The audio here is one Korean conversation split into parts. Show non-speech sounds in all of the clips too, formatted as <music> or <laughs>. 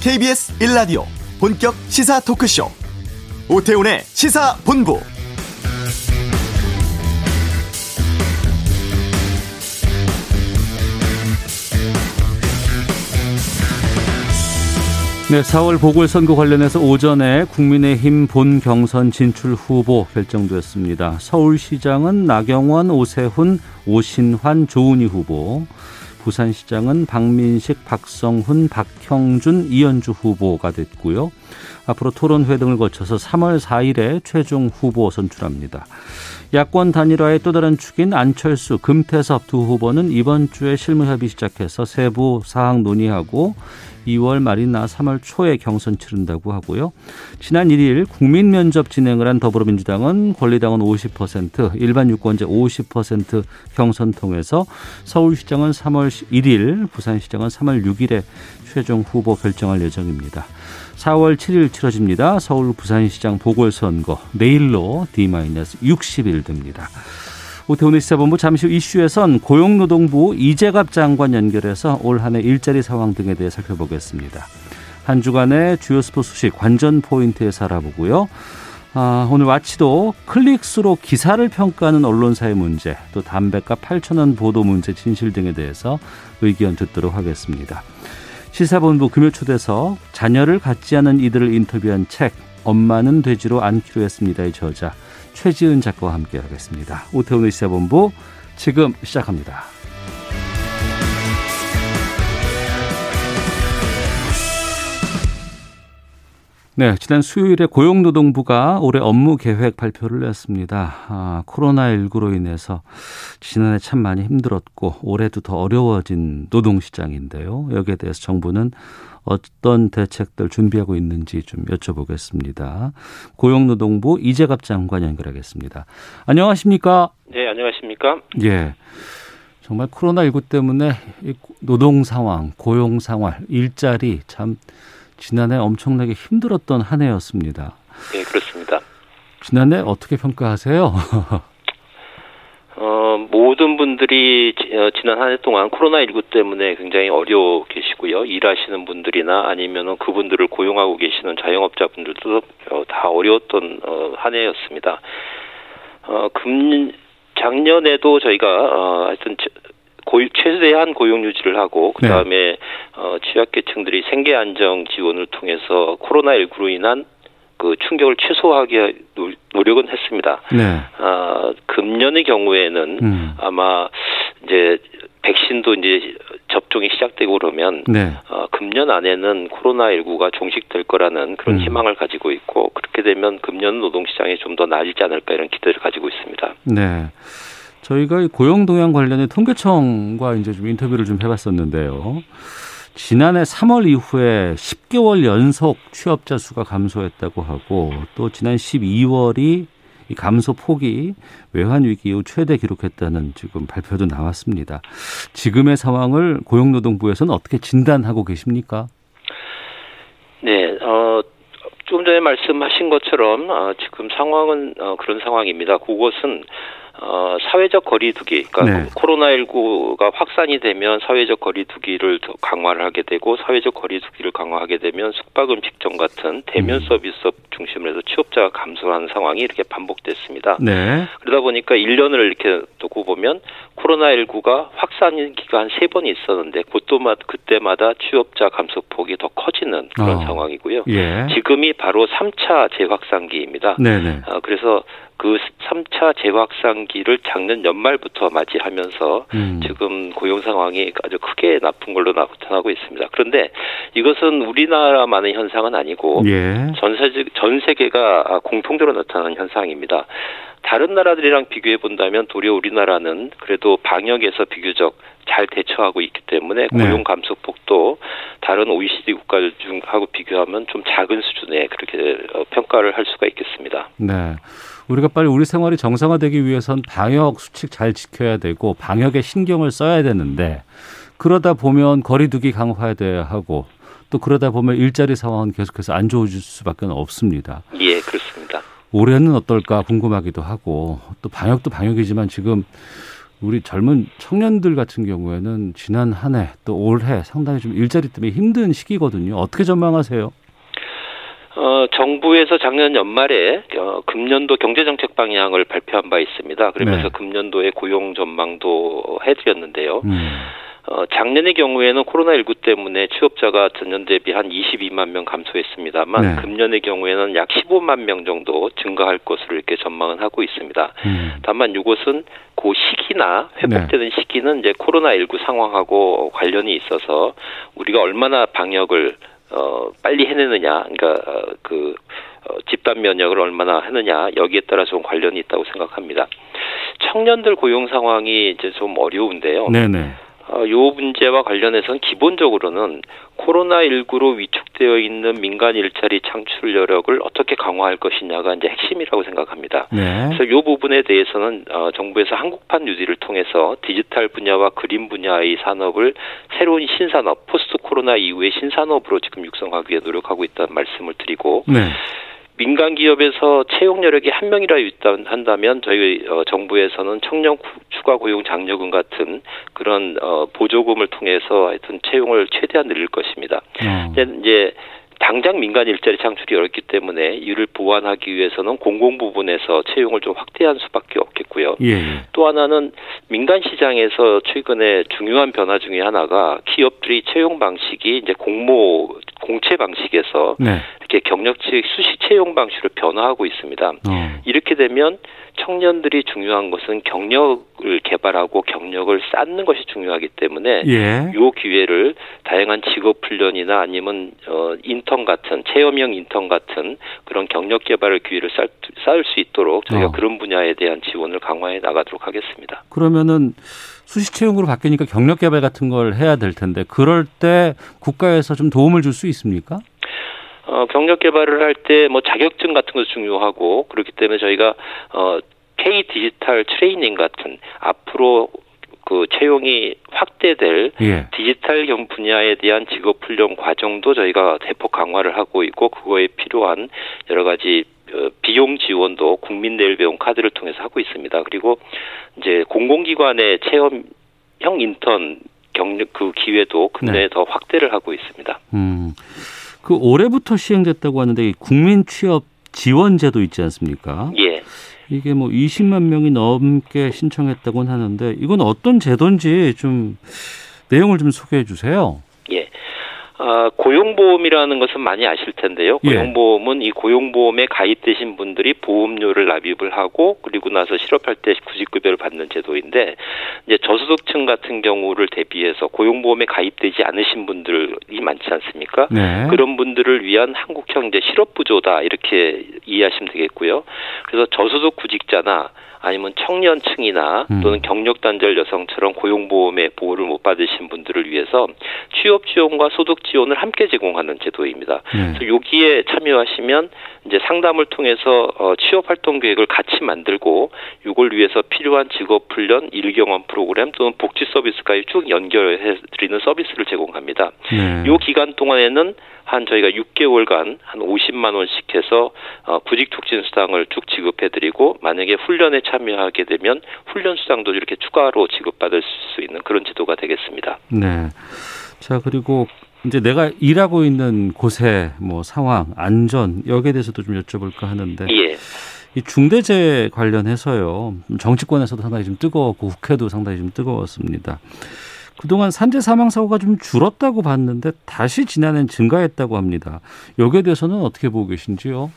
KBS 1라디오 본격 시사 토크쇼. 오태훈의 시사본부. 네, 4월 보궐선거 관련해서 오전에 국민의힘 본 경선 진출 후보 결정됐습니다. 서울시장은 나경원, 오세훈, 오신환, 조은희 후보, 부산시장은 박민식, 박성훈, 박형준, 이현주 후보가 됐고요. 앞으로 토론회 등을 거쳐서 3월 4일에 최종 후보 선출합니다. 야권 단일화의 또 다른 축인 안철수, 금태섭 두 후보는 이번 주에 실무협의 시작해서 세부 사항 논의하고 2월 말이나 3월 초에 경선 치른다고 하고요. 지난 1일 국민 면접 진행을 한 더불어민주당은 권리당은 50%, 일반 유권자 50% 경선 통해서 서울시장은 3월 1일, 부산시장은 3월 6일에 최종 후보 결정할 예정입니다. 4월 7일 치러집니다. 서울 부산시장 보궐선거 내일로 D-60일 됩니다. 오태훈의 시사본부 잠시 후 이슈에선 고용노동부 이재갑 장관 연결해서 올 한해 일자리 상황 등에 대해 살펴보겠습니다. 한 주간의 주요 스포츠 소식 관전 포인트에서 알아보고요. 아, 오늘 와치도 클릭수로 기사를 평가하는 언론사의 문제, 또 담배값 8천 원 보도 문제 진실 등에 대해서 의견 듣도록 하겠습니다. 시사본부 금요 초대서 자녀를 갖지 않은 이들을 인터뷰한 책 엄마는 돼지로 않기로 했습니다의 저자 최지은 작가와 함께하겠습니다. 오태훈의 시사본부 지금 시작합니다. 네, 지난 수요일에 고용노동부가 올해 업무 계획 발표를 냈습니다. 아, 코로나19로 인해서 지난해 참 많이 힘들었고 올해도 더 어려워진 노동시장인데요. 여기에 대해서 정부는 어떤 대책들 준비하고 있는지 좀 여쭤보겠습니다. 고용노동부 이재갑 장관 연결하겠습니다. 안녕하십니까? 네, 안녕하십니까? 예. 정말 코로나19 때문에 노동 상황, 고용 생활, 일자리 참 지난해 엄청나게 힘들었던 한 해였습니다. 네, 그렇습니다. 지난해 어떻게 평가하세요? <laughs> 어, 모든 분들이 어, 지난 한 해 동안 코로나19 때문에 굉장히 어려워 계시고요. 일하시는 분들이나 아니면 그분들을 고용하고 계시는 자영업자분들도 어, 다 어려웠던 어, 한 해였습니다. 어, 금, 작년에도 저희가, 어, 하여튼, 고, 최대한 고용 유지를 하고 그 다음에 네. 어, 취약계층들이 생계 안정 지원을 통해서 코로나19로 인한 그 충격을 최소화하기 노력은 했습니다. 네. 아, 금년의 경우에는 음. 아마 이제 백신도 이제 접종이 시작되고 그러면 네. 어, 금년 안에는 코로나19가 종식될 거라는 그런 음. 희망을 가지고 있고 그렇게 되면 금년 노동시장이 좀 더 나아지지 않을까 이런 기대를 가지고 있습니다. 네. 저희가 고용 동향 관련해 통계청과 이제 좀 인터뷰를 좀 해봤었는데요. 지난해 3월 이후에 10개월 연속 취업자 수가 감소했다고 하고 또 지난 12월이 이 감소 폭이 외환 위기 이후 최대 기록했다는 지금 발표도 나왔습니다. 지금의 상황을 고용노동부에서는 어떻게 진단하고 계십니까? 네, 어, 좀 전에 말씀하신 것처럼 어, 지금 상황은 어, 그런 상황입니다. 그것은 어, 사회적 거리두기, 그러니까 네. 코로나19가 확산이 되면 사회적 거리두기를 더 강화를 하게 되고 사회적 거리두기를 강화하게 되면 숙박 음식점 같은 대면 음. 서비스업 중심으로 해서 취업자가 감소하는 상황이 이렇게 반복됐습니다. 네. 그러다 보니까 1년을 이렇게 두고 보면 코로나19가 확산 기간 세 번이 있었는데 그때마다, 그때마다 취업자 감소폭이 더 커지는 그런 어. 상황이고요. 예. 지금이 바로 3차 재확산기입니다. 네네. 어, 그래서 그 3차 재확산기를 작년 연말부터 맞이하면서 음. 지금 고용 상황이 아주 크게 나쁜 걸로 나타나고 있습니다. 그런데 이것은 우리나라만의 현상은 아니고 예. 전 세계 전 세계가 공통적으로 나타나는 현상입니다. 다른 나라들이랑 비교해 본다면 도리어 우리나라는 그래도 방역에서 비교적 잘 대처하고 있기 때문에 네. 고용 감소폭도 다른 OECD 국가들 중하고 비교하면 좀 작은 수준에 그렇게 어, 평가를 할 수가 있겠습니다. 네. 우리가 빨리 우리 생활이 정상화되기 위해선 방역 수칙 잘 지켜야 되고 방역에 신경을 써야 되는데 그러다 보면 거리두기 강화돼야 하고 또 그러다 보면 일자리 상황은 계속해서 안 좋아질 수밖에 없습니다. 예, 그렇습니다. 올해는 어떨까 궁금하기도 하고 또 방역도 방역이지만 지금 우리 젊은 청년들 같은 경우에는 지난 한 해 또 올해 상당히 좀 일자리 때문에 힘든 시기거든요. 어떻게 전망하세요? 어, 정부에서 작년 연말에 어, 금년도 경제정책 방향을 발표한 바 있습니다. 그러면서 네. 금년도의 고용 전망도 해드렸는데요. 음. 어, 작년의 경우에는 코로나19 때문에 취업자가 전년 대비 한 22만 명 감소했습니다만 네. 금년의 경우에는 약 15만 명 정도 증가할 것으로 이렇게 전망은 하고 있습니다. 음. 다만 이것은 그 시기나 회복되는 네. 시기는 이제 코로나19 상황하고 관련이 있어서 우리가 얼마나 방역을 어, 빨리 해내느냐, 그러니까 어, 그 어, 집단 면역을 얼마나 하느냐 여기에 따라 좀 관련이 있다고 생각합니다. 청년들 고용 상황이 이제 좀 어려운데요. 네네. 어, 요 문제와 관련해서는 기본적으로는 코로나19로 위축되어 있는 민간 일자리 창출 여력을 어떻게 강화할 것이냐가 이제 핵심이라고 생각합니다. 네. 그래서 요 부분에 대해서는 어, 정부에서 한국판 뉴딜을 통해서 디지털 분야와 그림 분야의 산업을 새로운 신산업, 포스트 코로나 이후의 신산업으로 지금 육성하기 위해 노력하고 있다는 말씀을 드리고 네. 민간 기업에서 채용 여력이 한 명이라 있다 한다면 저희 어, 정부에서는 청년 추가 고용 장려금 같은 그런 어, 보조금을 통해서 하여튼 채용을 최대한 늘릴 것입니다. 음. 이제 당장 민간 일자리 창출이 어렵기 때문에 이를 보완하기 위해서는 공공 부분에서 채용을 좀 확대한 수밖에 없겠고요. 예. 또 하나는 민간 시장에서 최근에 중요한 변화 중에 하나가 기업들이 채용 방식이 이제 공모 공채 방식에서 네. 이렇게 경력직 수시 채용 방식으로 변화하고 있습니다. 어. 이렇게 되면 청년들이 중요한 것은 경력을 개발하고 경력을 쌓는 것이 중요하기 때문에 예. 이 기회를 다양한 직업 훈련이나 아니면 어, 인턴 같은 체험형 인턴 같은 그런 경력 개발의 기회를 쌓, 쌓을 수 있도록 저희가 어. 그런 분야에 대한 지원을 강화해 나가도록 하겠습니다. 그러면은 수시 채용으로 바뀌니까 경력 개발 같은 걸 해야 될 텐데 그럴 때 국가에서 좀 도움을 줄 수 있습니까? 어, 경력 개발을 할 때 뭐 자격증 같은 것도 중요하고 그렇기 때문에 저희가 어, K 디지털 트레이닝 같은 앞으로 그 채용이 확대될 예. 디지털 경 분야에 대한 직업 훈련 과정도 저희가 대폭 강화를 하고 있고 그거에 필요한 여러 가지 어, 비용 지원도 국민 내일 배움 카드를 통해서 하고 있습니다. 그리고 이제 공공기관의 체험형 인턴 경력 그 기회도 근내에 네. 더 확대를 하고 있습니다. 음. 그 올해부터 시행됐다고 하는데 국민 취업 지원제도 있지 않습니까? 예. 이게 뭐 20만 명이 넘게 신청했다고는 하는데 이건 어떤 제도인지 좀 내용을 좀 소개해 주세요. 예. 아, 고용보험이라는 것은 많이 아실 텐데요. 예. 고용보험은 예. 이 고용보험에 가입되신 분들이 보험료를 납입을 하고 그리고 나서 실업할 때 구직급여를 받는 제도인데 이제 저소득층 같은 경우를 대비해서 고용보험에 가입되지 않으신 분들이 많지 않습니까? 네. 그런 분들을 위한 한국형 이제 실업부조다 이렇게 이해하시면 되겠고요. 그래서 저소득 구직자나 아니면 청년층이나 음. 또는 경력 단절 여성처럼 고용보험의 보호를 못 받으신 분들을 위해서 취업 지원과 소득 지원을 함께 제공하는 제도입니다. 네. 그래서 여기에 참여하시면 이제 상담을 통해서 어, 취업 활동 계획을 같이 만들고 이걸 위해서 필요한 직업 훈련, 일 경험 프로그램 또는 복지 서비스까지 쭉 연결해 드리는 서비스를 제공합니다. 네. 이 기간 동안에는 한 저희가 6개월간 한 50만 원씩 해서 어, 구직 촉진 수당을 쭉 지급해 드리고 만약에 훈련에 참여하게 되면 훈련 수당도 이렇게 추가로 지급받을 수 있는 그런 제도가 되겠습니다. 네. 자, 그리고 이제 내가 일하고 있는 곳의 뭐 상황, 안전 여기에 대해서도 좀 여쭤볼까 하는데 예. 이 중대재해 관련해서요. 정치권에서도 상당히 좀 뜨거웠고 국회도 상당히 좀 뜨거웠습니다. 그동안 산재 사망 사고가 좀 줄었다고 봤는데 다시 지난해는 증가했다고 합니다. 여기에 대해서는 어떻게 보고 계신지요?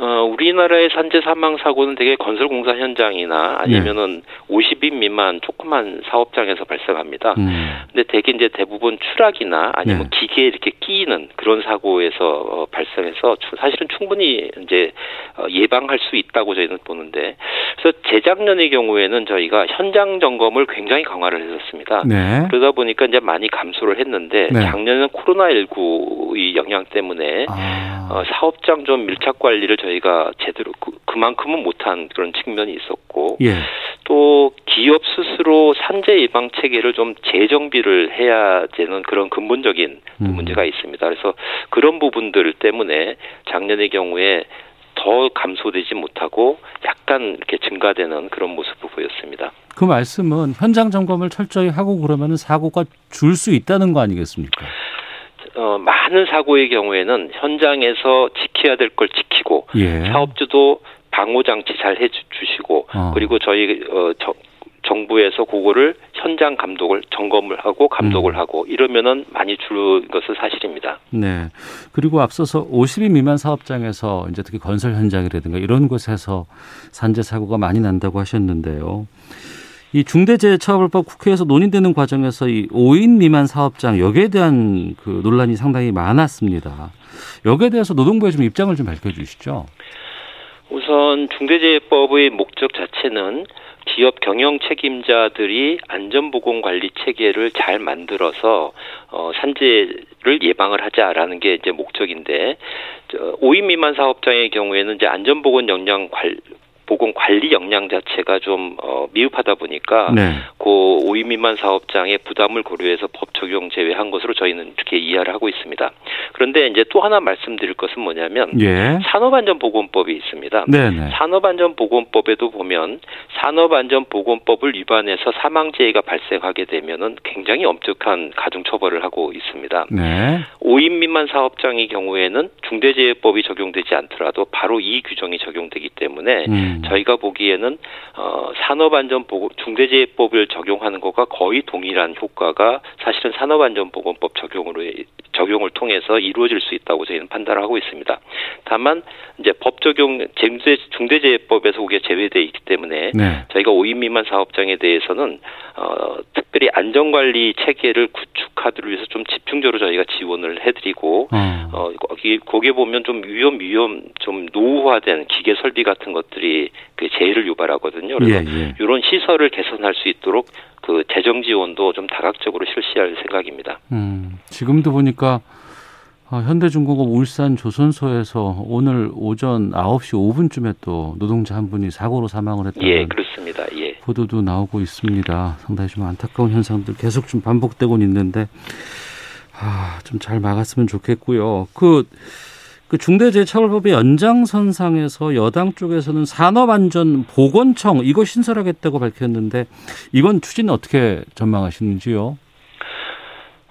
어, 우리나라의 산재 사망 사고는 되게 건설 공사 현장이나 아니면은 네. 50인 미만 조그만 사업장에서 발생합니다. 음. 근데 대개 이제 대부분 추락이나 아니면 네. 기계에 이렇게 끼이는 그런 사고에서 어, 발생해서 사실은 충분히 이제 어, 예방할 수 있다고 저희는 보는데 그래서 재작년의 경우에는 저희가 현장 점검을 굉장히 강화를 했었습니다. 네. 그러다 보니까 이제 많이 감소를 했는데 네. 작년에는 코로나19의 영향 때문에 아. 어, 사업장 좀 밀착 관리를 저희 가 제대로 그, 그만큼은 못한 그런 측면이 있었고 예. 또 기업 스스로 산재 예방 체계를 좀 재정비를 해야 되는 그런 근본적인 음. 문제가 있습니다. 그래서 그런 부분들 때문에 작년의 경우에 더 감소되지 못하고 약간 이렇게 증가되는 그런 모습을 보였습니다. 그 말씀은 현장 점검을 철저히 하고 그러면 사고가 줄 수 있다는 거 아니겠습니까? 어, 많은 사고의 경우에는 현장에서 지켜야 될 걸 지키고 예. 사업주도 방호 장치 잘 해주시고 어. 그리고 저희 어, 저, 정부에서 그거를 현장 감독을 점검을 하고 감독을 음. 하고 이러면은 많이 줄은 것은 사실입니다. 네. 그리고 앞서서 50인 미만 사업장에서 이제 특히 건설 현장이라든가 이런 곳에서 산재 사고가 많이 난다고 하셨는데요. 이 중대재해처벌법 국회에서 논의되는 과정에서 이 5인 미만 사업장 여기에 대한 그 논란이 상당히 많았습니다. 여기에 대해서 노동부의 좀 입장을 좀 밝혀주시죠. 우선 중대재해법의 목적 자체는 기업 경영 책임자들이 안전보건 관리 체계를 잘 만들어서 어, 산재를 예방을 하자라는 게 이제 목적인데 5인 미만 사업장의 경우에는 이제 안전보건 역량 관 보건 관리 역량 자체가 좀 어, 미흡하다 보니까 네. 그 5인 미만 사업장의 부담을 고려해서 법 적용 제외한 것으로 저희는 이렇게 이해를 하고 있습니다. 그런데 이제 또 하나 말씀드릴 것은 뭐냐면 예. 산업안전보건법이 있습니다. 네네. 네. 산업안전보건법에도 보면 산업안전보건법을 위반해서 사망재해가 발생하게 되면은 굉장히 엄격한 가중처벌을 하고 있습니다. 네. 5인 미만 사업장의 경우에는 중대재해법이 적용되지 않더라도 바로 이 규정이 적용되기 때문에 음. 저희가 보기에는 어, 산업안전보건 중대재해법을 적용하는 것과 거의 동일한 효과가 사실은 산업안전보건법 적용으로 적용을 통해서 이루어질 수 있다고 저희는 판단을 하고 있습니다. 다만 이제 법 적용 중대 중대재해법에서 그게 제외되어 있기 때문에 네. 저희가 5인 미만 사업장에 대해서는 어, 특별히 안전관리 체계를 구축하기 위해서 좀 집중적으로 저희가 지원을 해드리고 어, 어 거기 거기에 보면 좀 위험 위험 좀 노후화된 기계 설비 같은 것들이 그 재해를 유발하거든요. 그래서 예, 예. 이런 시설을 개선할 수 있도록 그 재정 지원도 좀 다각적으로 실시할 생각입니다. 음, 지금도 보니까 어, 현대중공업 울산 조선소에서 오늘 오전 9시 5분쯤에 또 노동자 한 분이 사고로 사망을 했다는 예, 그렇습니다. 예. 보도도 나오고 있습니다. 상당히 좀 안타까운 현상들 계속 좀 반복되고 있는데 아, 좀 잘 막았으면 좋겠고요. 그, 그 중대재해처벌법의 연장선상에서 여당 쪽에서는 산업안전 보건청 이거 신설하겠다고 밝혔는데 이번 추진 어떻게 전망하시는지요?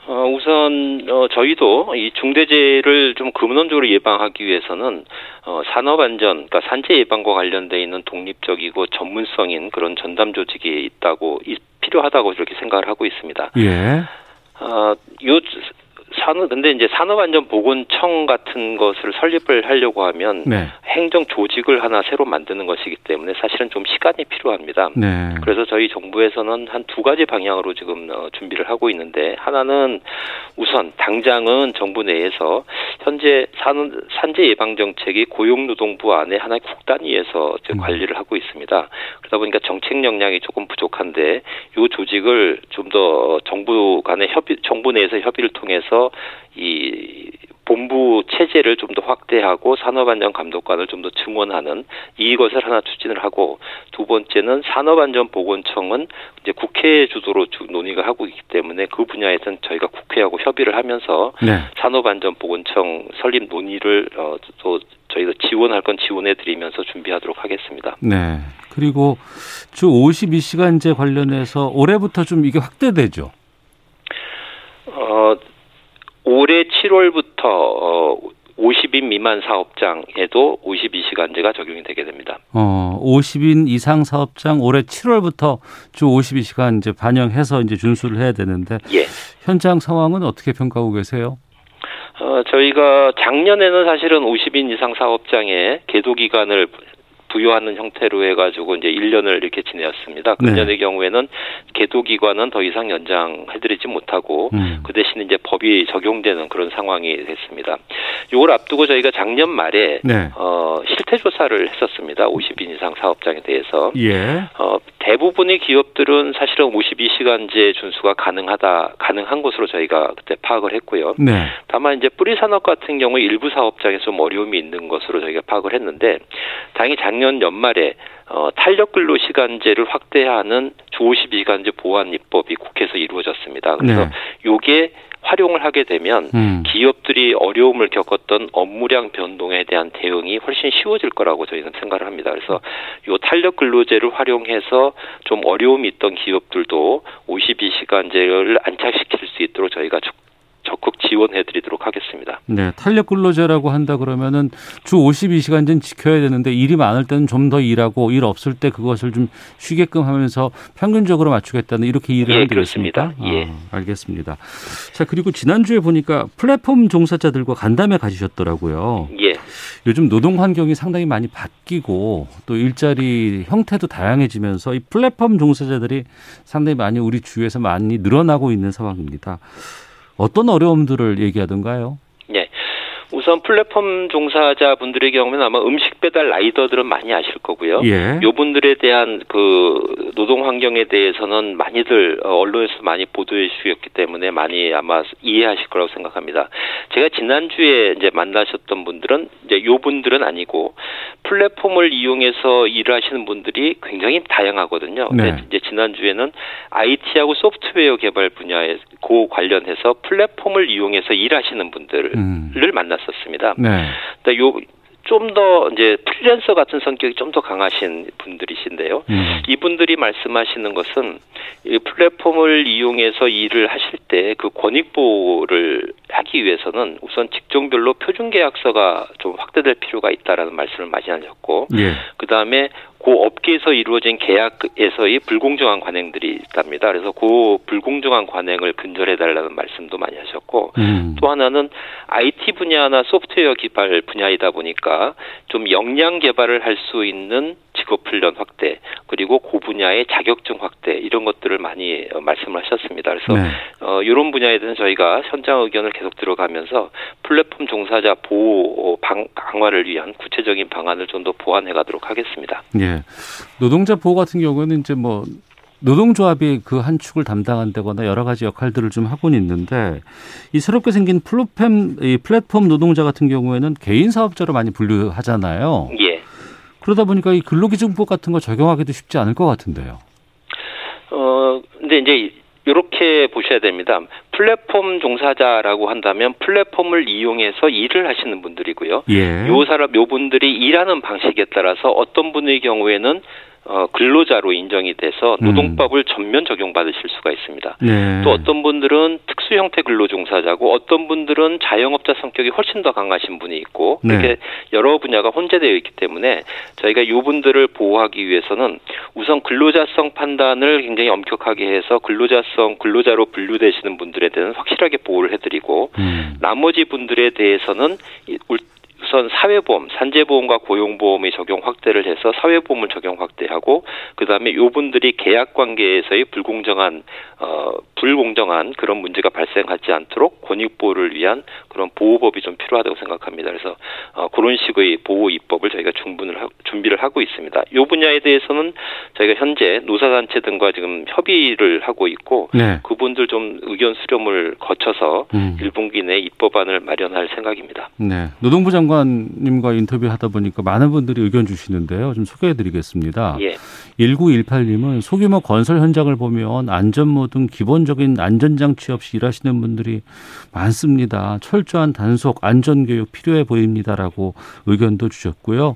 어, 우선 어, 저희도 이 중대재해를 좀 근원적으로 예방하기 위해서는 어, 산업안전, 그러니까 산재 예방과 관련돼 있는 독립적이고 전문성인 그런 전담 조직이 있다고 필요하다고 이렇게 생각을 하고 있습니다. 예. 어, 요 산업 근데 이제 산업안전보건청 같은 것을 설립을 하려고 하면 네. 행정 조직을 하나 새로 만드는 것이기 때문에 사실은 좀 시간이 필요합니다. 네. 그래서 저희 정부에서는 한 두 가지 방향으로 지금 어, 준비를 하고 있는데 하나는 우선 당장은 정부 내에서 현재 산, 산재 예방 정책이 고용노동부 안에 하나의 국 단위에서 음. 관리를 하고 있습니다. 그러다 보니까 정책 역량이 조금 부족한데 이 조직을 좀 더 정부 간의 협의, 정부 내에서 협의를 통해서 이 본부 체제를 좀 더 확대하고 산업안전 감독관을 좀 더 증원하는 이것을 하나 추진을 하고 두 번째는 산업안전보건청은 이제 국회 주도로 논의가 하고 있기 때문에 그 분야에서는 저희가 국회하고 협의를 하면서 네. 산업안전보건청 설립 논의를 어, 또 저희가 지원할 건 지원해 드리면서 준비하도록 하겠습니다. 네. 그리고 주 52시간제 관련해서 올해부터 좀 이게 확대되죠. 어 올해 7월부터 어, 50인 미만 사업장에도 52시간제가 적용이 되게 됩니다. 어, 50인 이상 사업장 올해 7월부터 주 52시간제 반영해서 이제 준수를 해야 되는데 예. 현장 상황은 어떻게 평가하고 계세요? 어, 저희가 작년에는 사실은 50인 이상 사업장에 계도 기간을 부여하는 형태로 해가지고 이제 1년을 이렇게 지내었습니다. 금년의 네. 경우에는 계도 기관은 더 이상 연장해드리지 못하고 음. 그 대신 이제 법이 적용되는 그런 상황이 됐습니다. 이걸 앞두고 저희가 작년 말에 네. 어, 실태 조사를 했었습니다. 50인 이상 사업장에 대해서 예. 어, 대부분의 기업들은 사실은 52시간제 준수가 가능하다 가능한 것으로 저희가 그때 파악을 했고요. 네. 다만 이제 뿌리 산업 같은 경우 일부 사업장에 좀 어려움이 있는 것으로 저희가 파악을 했는데 당연히 작년 작년 연말에 어, 탄력 근로 시간제를 확대하는 주 52시간제 보완 입법이 국회에서 이루어졌습니다. 그래서 네. 요게 활용을 하게 되면 음. 기업들이 어려움을 겪었던 업무량 변동에 대한 대응이 훨씬 쉬워질 거라고 저희는 생각을 합니다. 그래서 요 탄력 근로제를 활용해서 좀 어려움이 있던 기업들도 52시간제를 안착시킬 수 있도록 저희가 적극 지원해 드리도록 하겠습니다. 네, 탄력 근로제라고 한다 그러면은 주 52시간전 지켜야 되는데 일이 많을 때는 좀 더 일하고 일 없을 때 그것을 좀 쉬게끔 하면서 평균적으로 맞추겠다는 이렇게 일을 예, 하는 그렇습니다. 예. 아, 알겠습니다. 자, 그리고 지난주에 보니까 플랫폼 종사자들과 간담회 가지셨더라고요. 예. 요즘 노동 환경이 상당히 많이 바뀌고 또 일자리 형태도 다양해지면서 이 플랫폼 종사자들이 상당히 많이 우리 주위에서 많이 늘어나고 있는 상황입니다. 어떤 어려움들을 얘기하던가요? 네. 우선 플랫폼 종사자분들의 경우는 아마 음식 배달 라이더들은 많이 아실 거고요. 예. 요분들에 대한 그 노동 환경에 대해서는 많이들 어, 언론에서 많이 보도해 주셨기 때문에 많이 아마 이해하실 거라고 생각합니다. 제가 지난주에 이제 만나셨던 분들은 이제 요분들은 아니고 플랫폼을 이용해서 일을 하시는 분들이 굉장히 다양하거든요. 네. 이제 지난주에는 IT하고 소프트웨어 개발 분야에 고 관련해서 플랫폼을 이용해서 일하시는 분들을 음. 만났었 습니다. 네. 근데 요 좀더 이제 프리랜서 같은 성격이 좀 더 강하신 분들이신데요. 음. 이분들이 말씀하시는 것은 이 플랫폼을 이용해서 일을 하실 때 그 권익 보호를 하기 위해서는 우선 직종별로 표준 계약서가 좀 확대될 필요가 있다라는 말씀을 많이 하셨고, 예. 그 다음에 그 업계에서 이루어진 계약에서의 불공정한 관행들이 있답니다. 그래서 그 불공정한 관행을 근절해 달라는 말씀도 많이 하셨고 음. 또 하나는 IT 분야나 소프트웨어 개발 분야이다 보니까 좀 역량 개발을 할 수 있는 직업 훈련 확대 그리고 그 분야의 자격증 확대 이런 것들을 많이 어, 말씀을 하셨습니다. 그래서 네. 어, 이런 분야에 대해서 저희가 현장 의견을 계속 들어가면서 플랫폼 종사자 보호 어, 방, 강화를 위한 구체적인 방안을 좀 더 보완해 가도록 하겠습니다. 예. 노동자 보호 같은 경우에는 이제 뭐 노동조합이 그 한 축을 담당한다거나 여러 가지 역할들을 좀 하고는 있는데 이 새롭게 생긴 플랫폼 이 플랫폼 노동자 같은 경우에는 개인 사업자로 많이 분류하잖아요. 예. 그러다 보니까 이 근로기준법 같은 거 적용하기도 쉽지 않을 것 같은데요. 어, 근데 이제 이렇게 보셔야 됩니다. 플랫폼 종사자라고 한다면 플랫폼을 이용해서 일을 하시는 분들이고요. 예. 요 사람, 요 분들이 일하는 방식에 따라서 어떤 분의 경우에는 어, 근로자로 인정이 돼서 음. 노동법을 음. 전면 적용받으실 수가 있습니다. 네. 또 어떤 분들은 특수 형태 근로 종사자고 어떤 분들은 자영업자 성격이 훨씬 더 강하신 분이 있고 네. 이렇게 네. 여러 분야가 혼재되어 있기 때문에 저희가 이 분들을 보호하기 위해서는 우선 근로자성 판단을 굉장히 엄격하게 해서 근로자성 근로자로 분류되시는 분들에 대해서는 확실하게 보호를 해드리고 음. 나머지 분들에 대해서는 우선 사회보험, 산재보험과 고용보험의 적용 확대를 해서 사회보험을 적용 확대하고 그다음에 요분들이 계약 관계에서의 불공정한 어 불공정한 그런 문제가 발생하지 않도록 권익 보호를 위한 그런 보호법이 좀 필요하다고 생각합니다. 그래서 어 그런 식의 보호 입법을 저희가 충분을 하, 준비를 하고 있습니다. 요 분야에 대해서는 저희가 현재 노사 단체 등과 지금 협의를 하고 있고 네. 그분들 좀 의견 수렴을 거쳐서 음. 1분기 내 입법안을 마련할 생각입니다. 네. 노동부 장관 장관님과 인터뷰하다 보니까 많은 분들이 의견 주시는데요. 좀 소개해드리겠습니다. 예. 1918님은 소규모 건설 현장을 보면 안전모 등 기본적인 안전장치 없이 일하시는 분들이 많습니다. 철저한 단속, 안전교육 필요해 보입니다라고 의견도 주셨고요.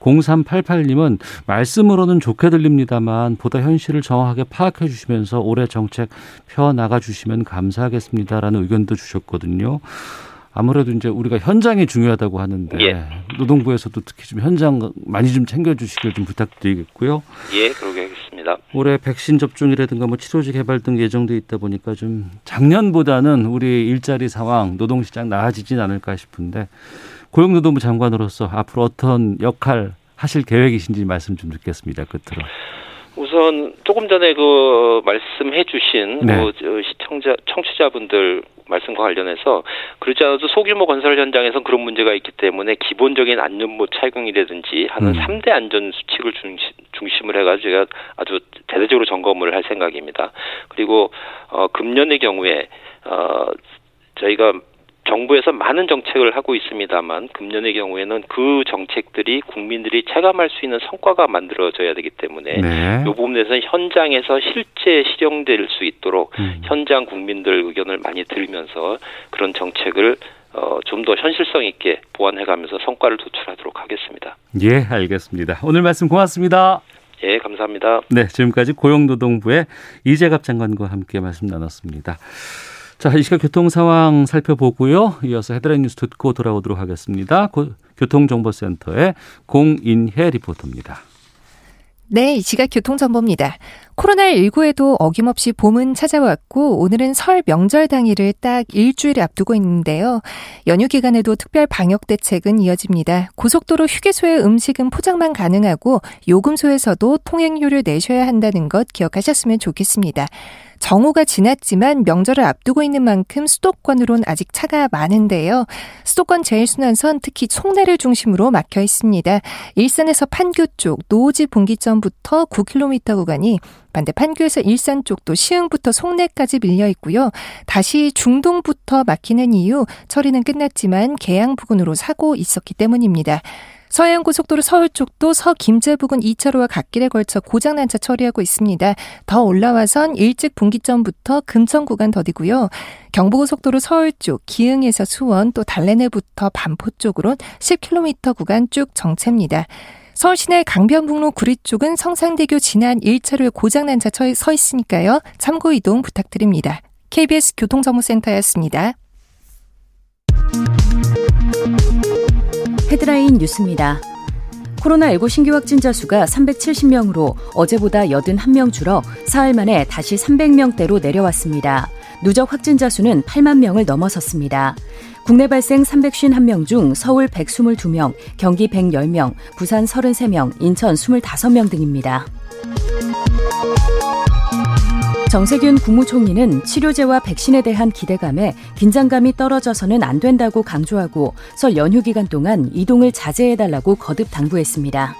0388님은 말씀으로는 좋게 들립니다만 보다 현실을 정확하게 파악해 주시면서 올해 정책 펴 나가 주시면 감사하겠습니다라는 의견도 주셨거든요. 아무래도 이제 우리가 현장이 중요하다고 하는데 예. 노동부에서도 특히 좀 현장 많이 좀 챙겨주시길 좀 부탁드리겠고요. 예, 그러게 하겠습니다. 올해 백신 접종이라든가 뭐 치료제 개발 등 예정돼 있다 보니까 좀 작년보다는 우리 일자리 상황, 노동 시장 나아지진 않을까 싶은데 고용노동부 장관으로서 앞으로 어떤 역할 하실 계획이신지 말씀 좀 듣겠습니다. 끝으로. 우선 조금 전에 그 말씀해 주신 네. 그 시청자 청취자분들 말씀과 관련해서 그렇지 않아도 소규모 건설 현장에서 그런 문제가 있기 때문에 기본적인 안전모 착용이라든지 하는 음. 3대 안전 수칙을 중심, 을 해가지고 제가 아주 대대적으로 점검을 할 생각입니다. 그리고 어 금년의 경우에 어 저희가 정부에서 많은 정책을 하고 있습니다만 금년의 경우에는 그 정책들이 국민들이 체감할 수 있는 성과가 만들어져야 되기 때문에 네. 이 부분에서 현장에서 실제 실용될 수 있도록 음. 현장 국민들 의견을 많이 들으면서 그런 정책을 어, 좀 더 현실성 있게 보완해가면서 성과를 도출하도록 하겠습니다. 예, 알겠습니다. 오늘 말씀 고맙습니다. 예, 감사합니다. 네, 지금까지 고용노동부의 이재갑 장관과 함께 말씀 나눴습니다. 자, 이 시각 교통 상황 살펴보고요. 이어서 헤드라인 뉴스 듣고 돌아오도록 하겠습니다. 교통정보센터의 공인혜 리포터입니다. 네, 이 시각 교통정보입니다. 코로나19에도 어김없이 봄은 찾아왔고 오늘은 설 명절 당일을 딱 일주일 앞두고 있는데요. 연휴 기간에도 특별 방역 대책은 이어집니다. 고속도로 휴게소의 음식은 포장만 가능하고 요금소에서도 통행료를 내셔야 한다는 것 기억하셨으면 좋겠습니다. 정오가 지났지만 명절을 앞두고 있는 만큼 수도권으론 아직 차가 많은데요. 수도권 제일순환선 특히 송내를 중심으로 막혀 있습니다. 일산에서 판교 쪽 노지 분기점부터 9km 구간이 반대 판교에서 일산 쪽도 시흥부터 송내까지 밀려 있고요. 다시 중동부터 막히는 이유 처리는 끝났지만 개양 부근으로 사고 있었기 때문입니다. 서해안고속도로 서울 쪽도 서김제 부근 2차로와 갓길에 걸쳐 고장난 차 처리하고 있습니다. 더 올라와선 일찍 분기점부터 금천 구간 더디고요. 경부고속도로 서울 쪽 기흥에서 수원 또 달래내부터 반포 쪽으로 10km 구간 쭉 정체입니다. 서울 시내 강변북로 구리 쪽은 성산대교 지난 1차로에 고장난 차 서 있으니까요. 참고 이동 부탁드립니다. KBS 교통정보센터였습니다. 헤드라인 뉴스입니다. 코로나19 신규 확진자 수가 370명으로 어제보다 81명 줄어 사흘 만에 다시 300명대로 내려왔습니다. 누적 확진자 수는 8만 명을 넘어섰습니다. 국내 발생 351명 중 서울 122명, 경기 110명, 부산 33명, 인천 25명 등입니다. 정세균 국무총리는 치료제와 백신에 대한 기대감에 긴장감이 떨어져서는 안 된다고 강조하고 설 연휴 기간 동안 이동을 자제해달라고 거듭 당부했습니다.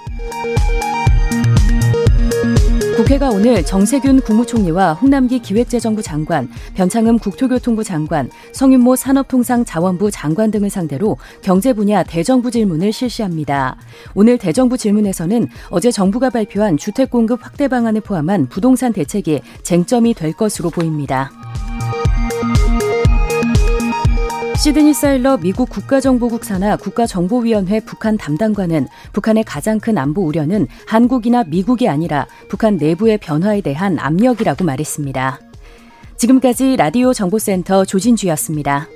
국회가 오늘 정세균 국무총리와 홍남기 기획재정부 장관, 변창흠 국토교통부 장관, 성윤모 산업통상자원부 장관 등을 상대로 경제 분야 대정부 질문을 실시합니다. 오늘 대정부 질문에서는 어제 정부가 발표한 주택 공급 확대 방안을 포함한 부동산 대책이 쟁점이 될 것으로 보입니다. 시드니 사일러 미국 국가정보국 산하 국가정보위원회 북한 담당관은 북한의 가장 큰 안보 우려는 한국이나 미국이 아니라 북한 내부의 변화에 대한 압력이라고 말했습니다. 지금까지 라디오 정보센터 조진주였습니다.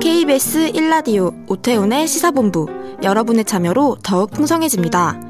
KBS 1라디오 오태훈의 시사본부 여러분의 참여로 더욱 풍성해집니다.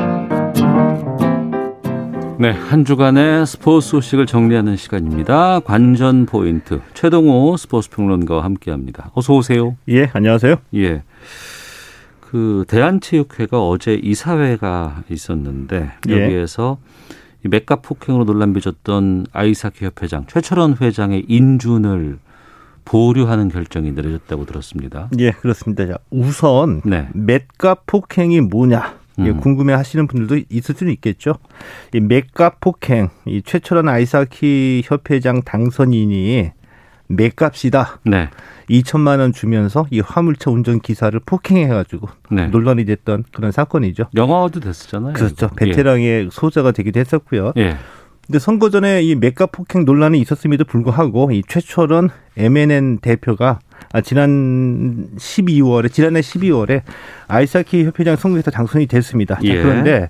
네, 한 주간의 스포츠 소식을 정리하는 시간입니다. 관전 포인트 최동호 스포츠 평론가와 함께합니다. 어서 오세요. 예, 안녕하세요. 예. 그 대한체육회가 어제 이사회가 있었는데 예. 여기에서 예. 맷값 폭행으로 논란 빚었던 아이스하키 협회장 최철원 회장의 인준을 보류하는 결정이 내려졌다고 들었습니다. 예, 그렇습니다. 자, 우선 네. 맷값 폭행이 뭐냐? 예, 음. 궁금해 하시는 분들도 있을 수는 있겠죠. 이 맷값 폭행, 이 최철원 아이스하키 협회장 당선인이 맷값이다. 네. 2천만 원 주면서 이 화물차 운전 기사를 폭행해가지고 네. 논란이 됐던 그런 사건이죠. 영화화도 됐었잖아요. 그렇죠. 예. 베테랑의 예. 소재가 되기도 했었고요. 예. 근데 선거 전에 이 맥값 폭행 논란이 있었음에도 불구하고 이 최철원 MNN 대표가 아, 지난 12월에 지난해 12월에 아이스하키 협회장 선거에서 당선이 됐습니다. 예. 자, 그런데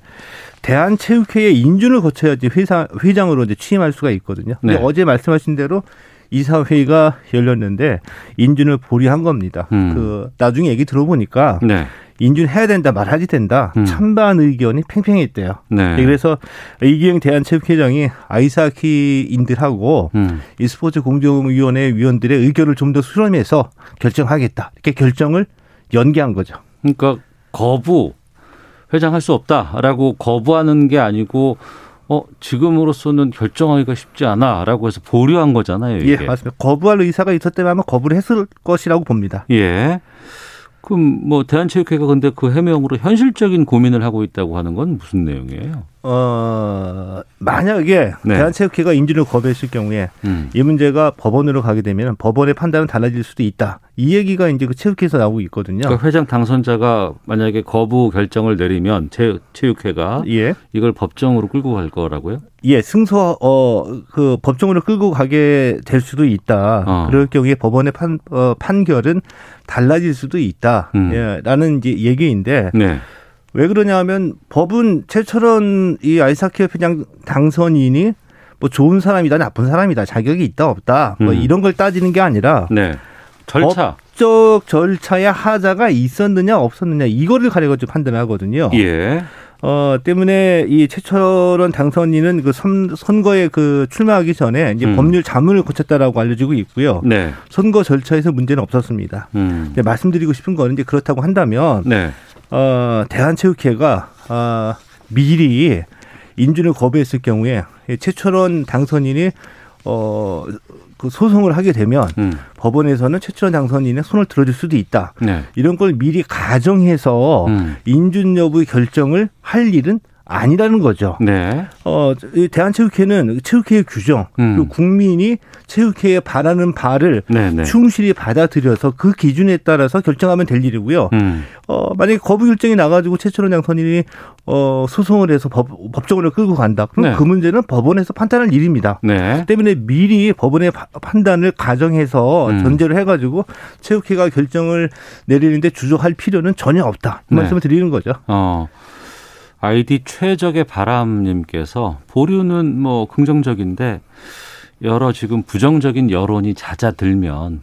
대한체육회의 인준을 거쳐야지 회사 회장으로 이제 취임할 수가 있거든요. 근데 네. 어제 말씀하신 대로 이사회가 열렸는데 인준을 보류한 겁니다. 음. 그 나중에 얘기 들어보니까 네. 인준해야 된다 말하지 된다 음. 찬반 의견이 팽팽했대요. 네. 그래서 이기영 대한체육회장이 아이스하키인들하고 음. 이 스포츠 공정위원회 위원들의 의견을 좀 더 수렴해서 결정하겠다 이렇게 결정을 연기한 거죠. 그러니까 거부 회장할 수 없다라고 거부하는 게 아니고 어 지금으로서는 결정하기가 쉽지 않아라고 해서 보류한 거잖아요. 이게. 예, 맞습니다. 거부할 의사가 있었다면 아마 거부를 했을 것이라고 봅니다. 예. 그럼 뭐 대한체육회가 근데 그 해명으로 현실적인 고민을 하고 있다고 하는 건 무슨 내용이에요? 어 만약에 네. 대한체육회가 인준을 거부했을 경우에 음. 이 문제가 법원으로 가게 되면 법원의 판단은 달라질 수도 있다. 이 얘기가 이제 그 체육회에서 나오고 있거든요. 그러니까 회장 당선자가 만약에 거부 결정을 내리면 체, 체육회가 예. 이걸 법정으로 끌고 갈 거라고요? 예, 승소 어그 법정으로 끌고 가게 될 수도 있다. 어. 그럴 경우에 법원의 판 어, 판결은 달라질 수도 있다. 음. 예, 라는 이제 얘기인데. 네. 왜 그러냐면 법은 최철원 이 아이스하키 협회장 당선인이 뭐 좋은 사람이다 나쁜 사람이다 자격이 있다 없다 뭐 음. 이런 걸 따지는 게 아니라 네. 절차 법적 절차에 하자가 있었느냐 없었느냐 이거를 가려가지고 판단하거든요. 예. 어 때문에 이 최철원 당선인은 그 선, 선거에 그 출마하기 전에 이제 음. 법률 자문을 거쳤다라고 알려지고 있고요. 네. 선거 절차에서 문제는 없었습니다. 음. 말씀드리고 싶은 거는 이제 그렇다고 한다면 네. 어, 대한체육회가 어, 미리 인준을 거부했을 경우에 최철원 당선인이 어, 그 소송을 하게 되면 음. 법원에서는 최철원 당선인의 손을 들어줄 수도 있다. 네. 이런 걸 미리 가정해서 음. 인준 여부의 결정을 할 일은 아니라는 거죠. 네. 어, 대한체육회는 체육회의 규정, 음. 그리고 국민이 체육회에 바라는 바를 네네. 네. 충실히 받아들여서 그 기준에 따라서 결정하면 될 일이고요. 음. 어, 만약에 거부 결정이 나가지고 최철원 장선인이 어, 소송을 해서 법, 법적으로 끌고 간다. 그럼 네. 그 문제는 법원에서 판단할 일입니다. 네. 때문에 미리 법원의 판단을 가정해서 음. 전제를 해가지고 체육회가 결정을 내리는데 주저할 필요는 전혀 없다. 이 네. 말씀을 드리는 거죠. 어. 아이디 최적의 바람님께서 보류는 뭐 긍정적인데 여러 지금 부정적인 여론이 잦아들면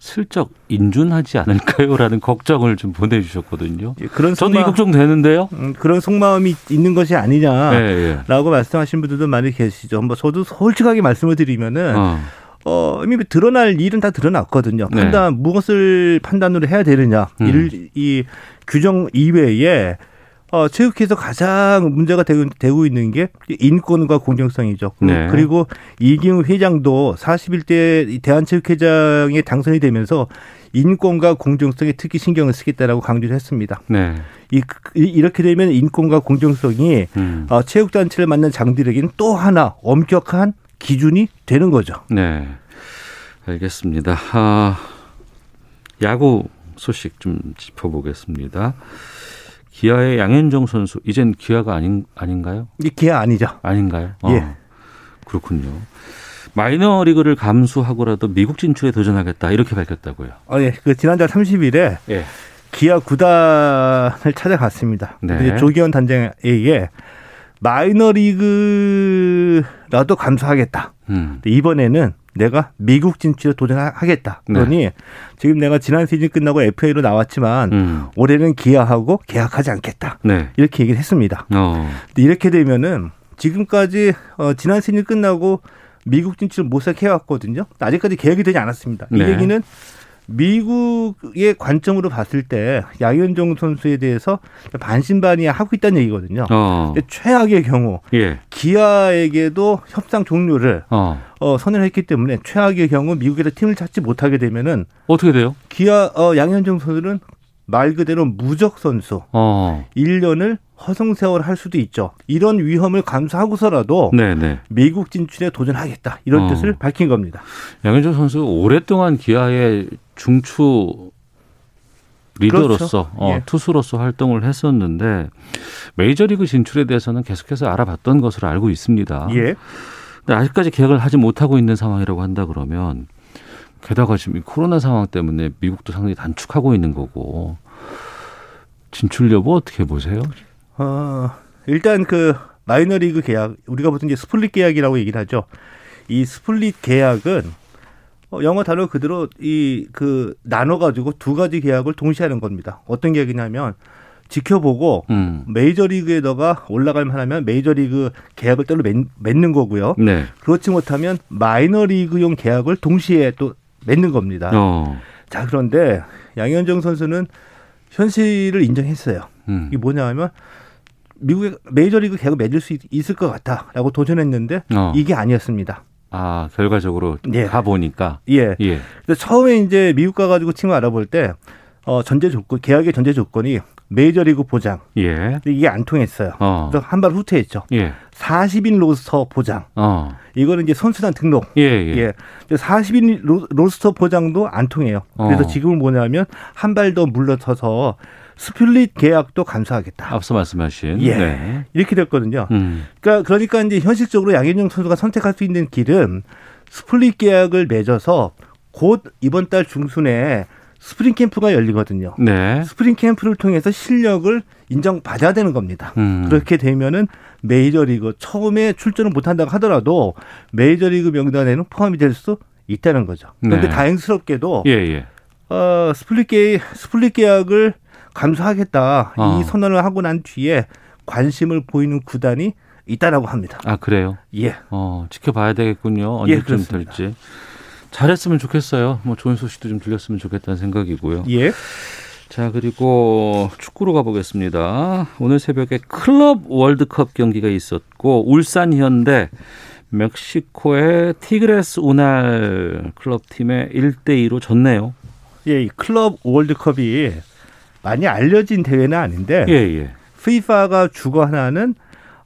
슬쩍 인준하지 않을까요?라는 <laughs> 걱정을 좀 보내주셨거든요. 예, 그런 저도 속마, 이 걱정 되는데요. 음, 그런 속마음이 있는 것이 아니냐라고 네, 네. 말씀하신 분들도 많이 계시죠. 뭐 저도 솔직하게 말씀을 드리면은. 어. 어, 이미 드러날 일은 다 드러났거든요. 네. 판단, 네. 무엇을 판단으로 해야 되느냐. 음. 이, 이 규정 이외에 어, 체육회에서 가장 문제가 되고, 되고 있는 게 인권과 공정성이죠. 네. 그리고 이기웅 회장도 41대 대한체육회장에 당선이 되면서 인권과 공정성에 특히 신경을 쓰겠다라고 강조를 했습니다. 네. 이, 이렇게 되면 인권과 공정성이 음. 어, 체육단체를 맡는 장들에게는 또 하나 엄격한 기준이 되는 거죠. 네. 알겠습니다. 아, 야구 소식 좀 짚어보겠습니다. 기아의 양현종 선수 이젠 기아가 아닌 아닌가요? 이 기아 아니죠. 아닌가요? 예. 어, 그렇군요. 마이너 리그를 감수하고라도 미국 진출에 도전하겠다 이렇게 밝혔다고요. 어, 예. 그 지난달 30일에 예. 기아 구단을 찾아갔습니다. 네. 조기현 단장에게 마이너 리그라도 감수하겠다. 음. 이번에는 내가 미국 진출에 도전하겠다. 그러니 네. 지금 내가 지난 시즌 끝나고 FA로 나왔지만 음. 올해는 기아하고 계약하지 않겠다. 네. 이렇게 얘기를 했습니다. 어. 이렇게 되면은 지금까지 어, 지난 시즌 끝나고 미국 진출을 모색해 왔거든요. 아직까지 계약이 되지 않았습니다. 이 네. 얘기는 미국의 관점으로 봤을 때 양현종 선수에 대해서 반신반의하고 있다는 얘기거든요. 어. 최악의 경우 예. 기아에게도 협상 종료를 어. 어, 선언을 했기 때문에 최악의 경우 미국에서 팀을 찾지 못하게 되면은 어떻게 돼요? 기아 어, 양현종 선수는 말 그대로 무적 선수 어. 1년을 허송세월 할 수도 있죠. 이런 위험을 감수하고서라도 네네. 미국 진출에 도전하겠다 이런 어. 뜻을 밝힌 겁니다. 양현종 선수 오랫동안 기아의 중추 리더로서 그렇죠. 어, 예. 투수로서 활동을 했었는데 메이저리그 진출에 대해서는 계속해서 알아봤던 것으로 알고 있습니다. 예. 근데 아직까지 계약을 하지 못하고 있는 상황이라고 한다 그러면 게다가 지금 코로나 상황 때문에 미국도 상당히 단축하고 있는 거고 진출 여부 어떻게 보세요? 어, 일단 그 마이너리그 계약 우리가 보통 이제 split 계약이라고 얘기를 하죠. 이 split 계약은 어, 영어 단어 그대로 이 그 나눠 가지고 두 가지 계약을 동시에 하는 겁니다. 어떤 계약이냐면 지켜보고 음. 메이저리그에다가 올라갈 만하면 메이저리그 계약을 따로 맺는 거고요. 네. 그렇지 못하면 마이너리그용 계약을 동시에 또 맺는 겁니다. 어. 자 그런데 양현종 선수는 현실을 인정했어요. 음. 이게 뭐냐 하면 미국의 메이저리그 계속 맺을 수 있, 을것 같다라고 도전했는데 어. 이게 아니었습니다. 아 결과적으로 예. 가 보니까 예. 예. 처음에 이제 미국 가가지고 팀을 알아볼 때 어, 전제 조건 계약의 전제 조건이 메이저리그 보장. 예. 이게 안 통했어요. 어. 그래서 한 발 후퇴했죠. 예. 40인 로스터 보장. 어. 이거는 이제 선수단 등록. 예, 예. 예. 40인 roster 보장도 안 통해요. 그래서 어. 지금은 뭐냐면 한 발 더 물러서서 split 계약도 감수하겠다. 앞서 말씀하신. 예. 네. 이렇게 됐거든요. 음. 그러니까 그러니까 이제 현실적으로 양현종 선수가 선택할 수 있는 길은 split 계약을 맺어서 곧 이번 달 중순에 스프링 캠프가 열리거든요. 네. 스프링 캠프를 통해서 실력을 인정받아야 되는 겁니다. 음. 그렇게 되면은 메이저리그 처음에 출전을 못한다고 하더라도 메이저리그 명단에는 포함이 될 수 있다는 거죠. 그런데 네. 다행스럽게도 예, 예. 어, split 계약, split 계약을 감수하겠다 어. 이 선언을 하고 난 뒤에 관심을 보이는 구단이 있다라고 합니다. 아 그래요? 예. 어 지켜봐야 되겠군요. 언제쯤 예, 될지. 잘했으면 좋겠어요. 뭐 좋은 소식도 좀 들렸으면 좋겠다는 생각이고요. 예. 자, 그리고 축구로 가보겠습니다. 오늘 새벽에 클럽 월드컵 경기가 있었고, 울산 현대, 멕시코의 티그레스 우날 클럽 팀에 1대 2로 졌네요. 예, 이 클럽 월드컵이 많이 알려진 대회는 아닌데, 예, 예. 피파가 주관하는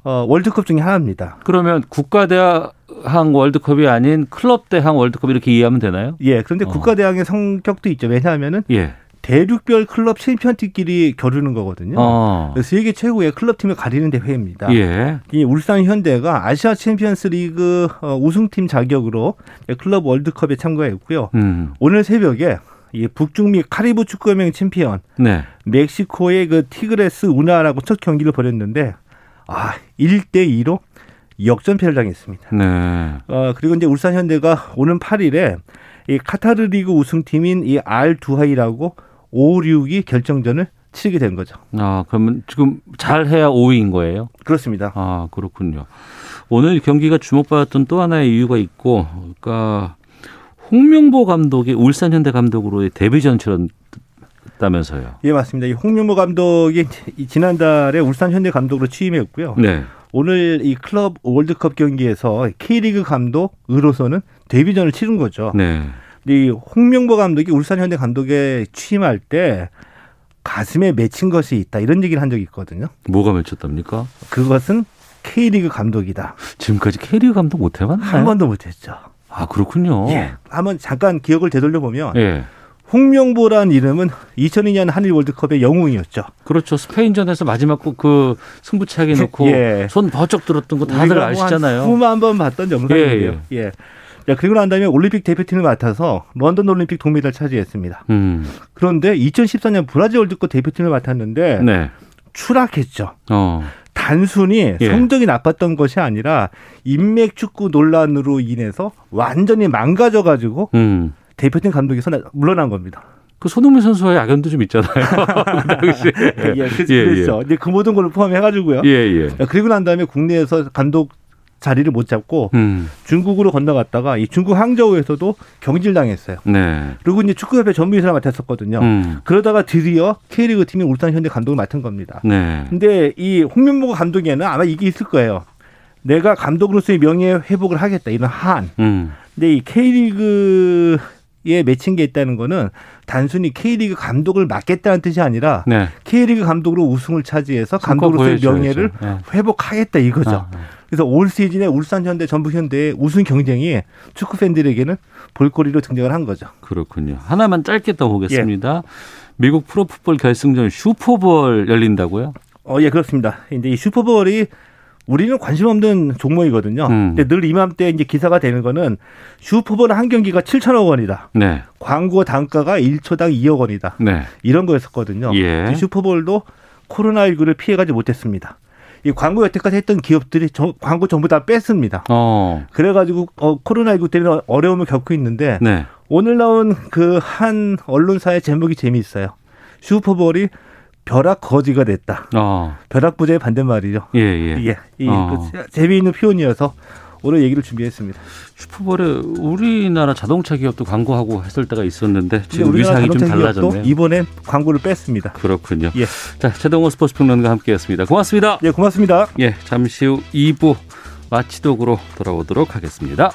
어, 월드컵 중에 하나입니다. 그러면 국가 대항 월드컵이 아닌 클럽 대항 월드컵 이렇게 이해하면 되나요? 예. 그런데 어. 국가 대항의 성격도 있죠. 왜냐하면은 예. 대륙별 클럽 챔피언팀끼리 겨루는 거거든요. 어. 세계 최고의 클럽 팀을 가리는 대회입니다. 예. 이 울산 현대가 아시아 챔피언스 리그 어, 우승팀 자격으로 클럽 월드컵에 참가했고요. 음. 오늘 새벽에 이 북중미 카리브 축구연맹 챔피언 네. 멕시코의 그 티그레스 우날하고 첫 경기를 벌였는데 아, 1대 2로 역전패를 당했습니다. 네. 어, 그리고 이제 울산 현대가 오는 8일에 이 카타르 리그 우승팀인 이 알 두하일하고 5, 6위 결정전을 치르게 된 거죠. 아, 그러면 지금 잘 해야 5위인 거예요? 그렇습니다. 아, 그렇군요. 오늘 경기가 주목받았던 또 하나의 이유가 있고, 그러니까 홍명보 감독이 울산 현대 감독으로 데뷔전 치렀 다면서요. 예, 맞습니다. 이 홍명보 감독이 지난달에 울산 현대 감독으로 취임했고요. 네. 오늘 이 클럽 월드컵 경기에서 K리그 감독으로서는 데뷔전을 치른 거죠. 네. 이 홍명보 감독이 울산 현대 감독에 취임할 때 가슴에 맺힌 것이 있다 이런 얘기를 한 적이 있거든요. 뭐가 맺혔답니까? 그것은 K리그 감독이다. 지금까지 K리그 감독 못 해봤나요? 한 번도 못 했죠. 아 그렇군요. 예. 한번 잠깐 기억을 되돌려 보면 예. 홍명보란 이름은 2002년 한일 월드컵의 영웅이었죠. 그렇죠. 스페인전에서 마지막 그 승부차기 놓고 예. 손 버쩍 들었던 거 다들 아시잖아요. 수만 번 봤던 영상이에요. 예, 예. 예. 자, 그리고 난 다음에 올림픽 대표팀을 맡아서 런던 올림픽 동메달 차지했습니다. 음. 그런데 2014년 브라질 월드컵 대표팀을 맡았는데 네. 추락했죠. 어. 단순히 예. 성적이 나빴던 것이 아니라 인맥 축구 논란으로 인해서 완전히 망가져 가지고 음. 대표팀 감독이 선 물러난 겁니다. 그 손흥민 선수와의 악연도 좀 있잖아요. <laughs> 그 당시. 예, 그, 예, 그렇죠. 예. 이제 그 모든 걸 포함해가지고요. 예, 예. 그리고 난 다음에 국내에서 감독 자리를 못 잡고 음. 중국으로 건너갔다가 이 중국 항저우에서도 경질당했어요. 네. 그리고 이제 축구협회 전무이사를 맡았었거든요. 음. 그러다가 드디어 K리그 팀이 울산 현대 감독을 맡은 겁니다. 네. 근데 이 홍명보 감독에는 아마 이게 있을 거예요. 내가 감독으로서의 명예 회복을 하겠다 이런 한. 음. 근데 이 K리그 에 맺힌 게 있다는 거는 단순히 K리그 감독을 맡겠다는 뜻이 아니라 네. K리그 감독으로 우승을 차지해서 감독으로서의 명예를 네. 회복하겠다 이거죠. 아, 네. 그래서 올 시즌에 울산 현대, 전북 현대의 우승 경쟁이 축구 팬들에게는 볼거리로 등장을 한 거죠. 그렇군요. 하나만 짧게 더 보겠습니다. 예. 미국 프로풋볼 결승전 슈퍼볼 열린다고요? 어, 예, 그렇습니다. 이제 이 슈퍼볼이 우리는 관심 없는 종목이거든요. 음. 근데 늘 이맘때 이제 기사가 되는 거는 슈퍼볼 한 경기가 7천억 원이다. 네. 광고 단가가 1초당 2억 원이다. 네. 이런 거였었거든요. 예. 슈퍼볼도 코로나19를 피해가지 못했습니다. 이 광고 여태까지 했던 기업들이 저, 광고 전부 다 뺐습니다. 어. 그래가지고 어, 코로나19 때문에 어려움을 겪고 있는데 네. 오늘 나온 그 한 언론사의 제목이 재미있어요. 슈퍼볼이 벼락 거지가 됐다. 어. 벼락 부재의 반대말이죠. 예, 예. 예. 이 어. 그 재미있는 표현이어서 오늘 얘기를 준비했습니다. 슈퍼볼에 우리나라 자동차 기업도 광고하고 했을 때가 있었는데 지금 위상이 좀 달라졌네요. 이번에 광고를 뺐습니다. 그렇군요. 예. 자, 최동호 스포츠 평론가 함께했습니다. 고맙습니다. 예, 고맙습니다. 예, 잠시 후 2부 마치독으로 돌아오도록 하겠습니다.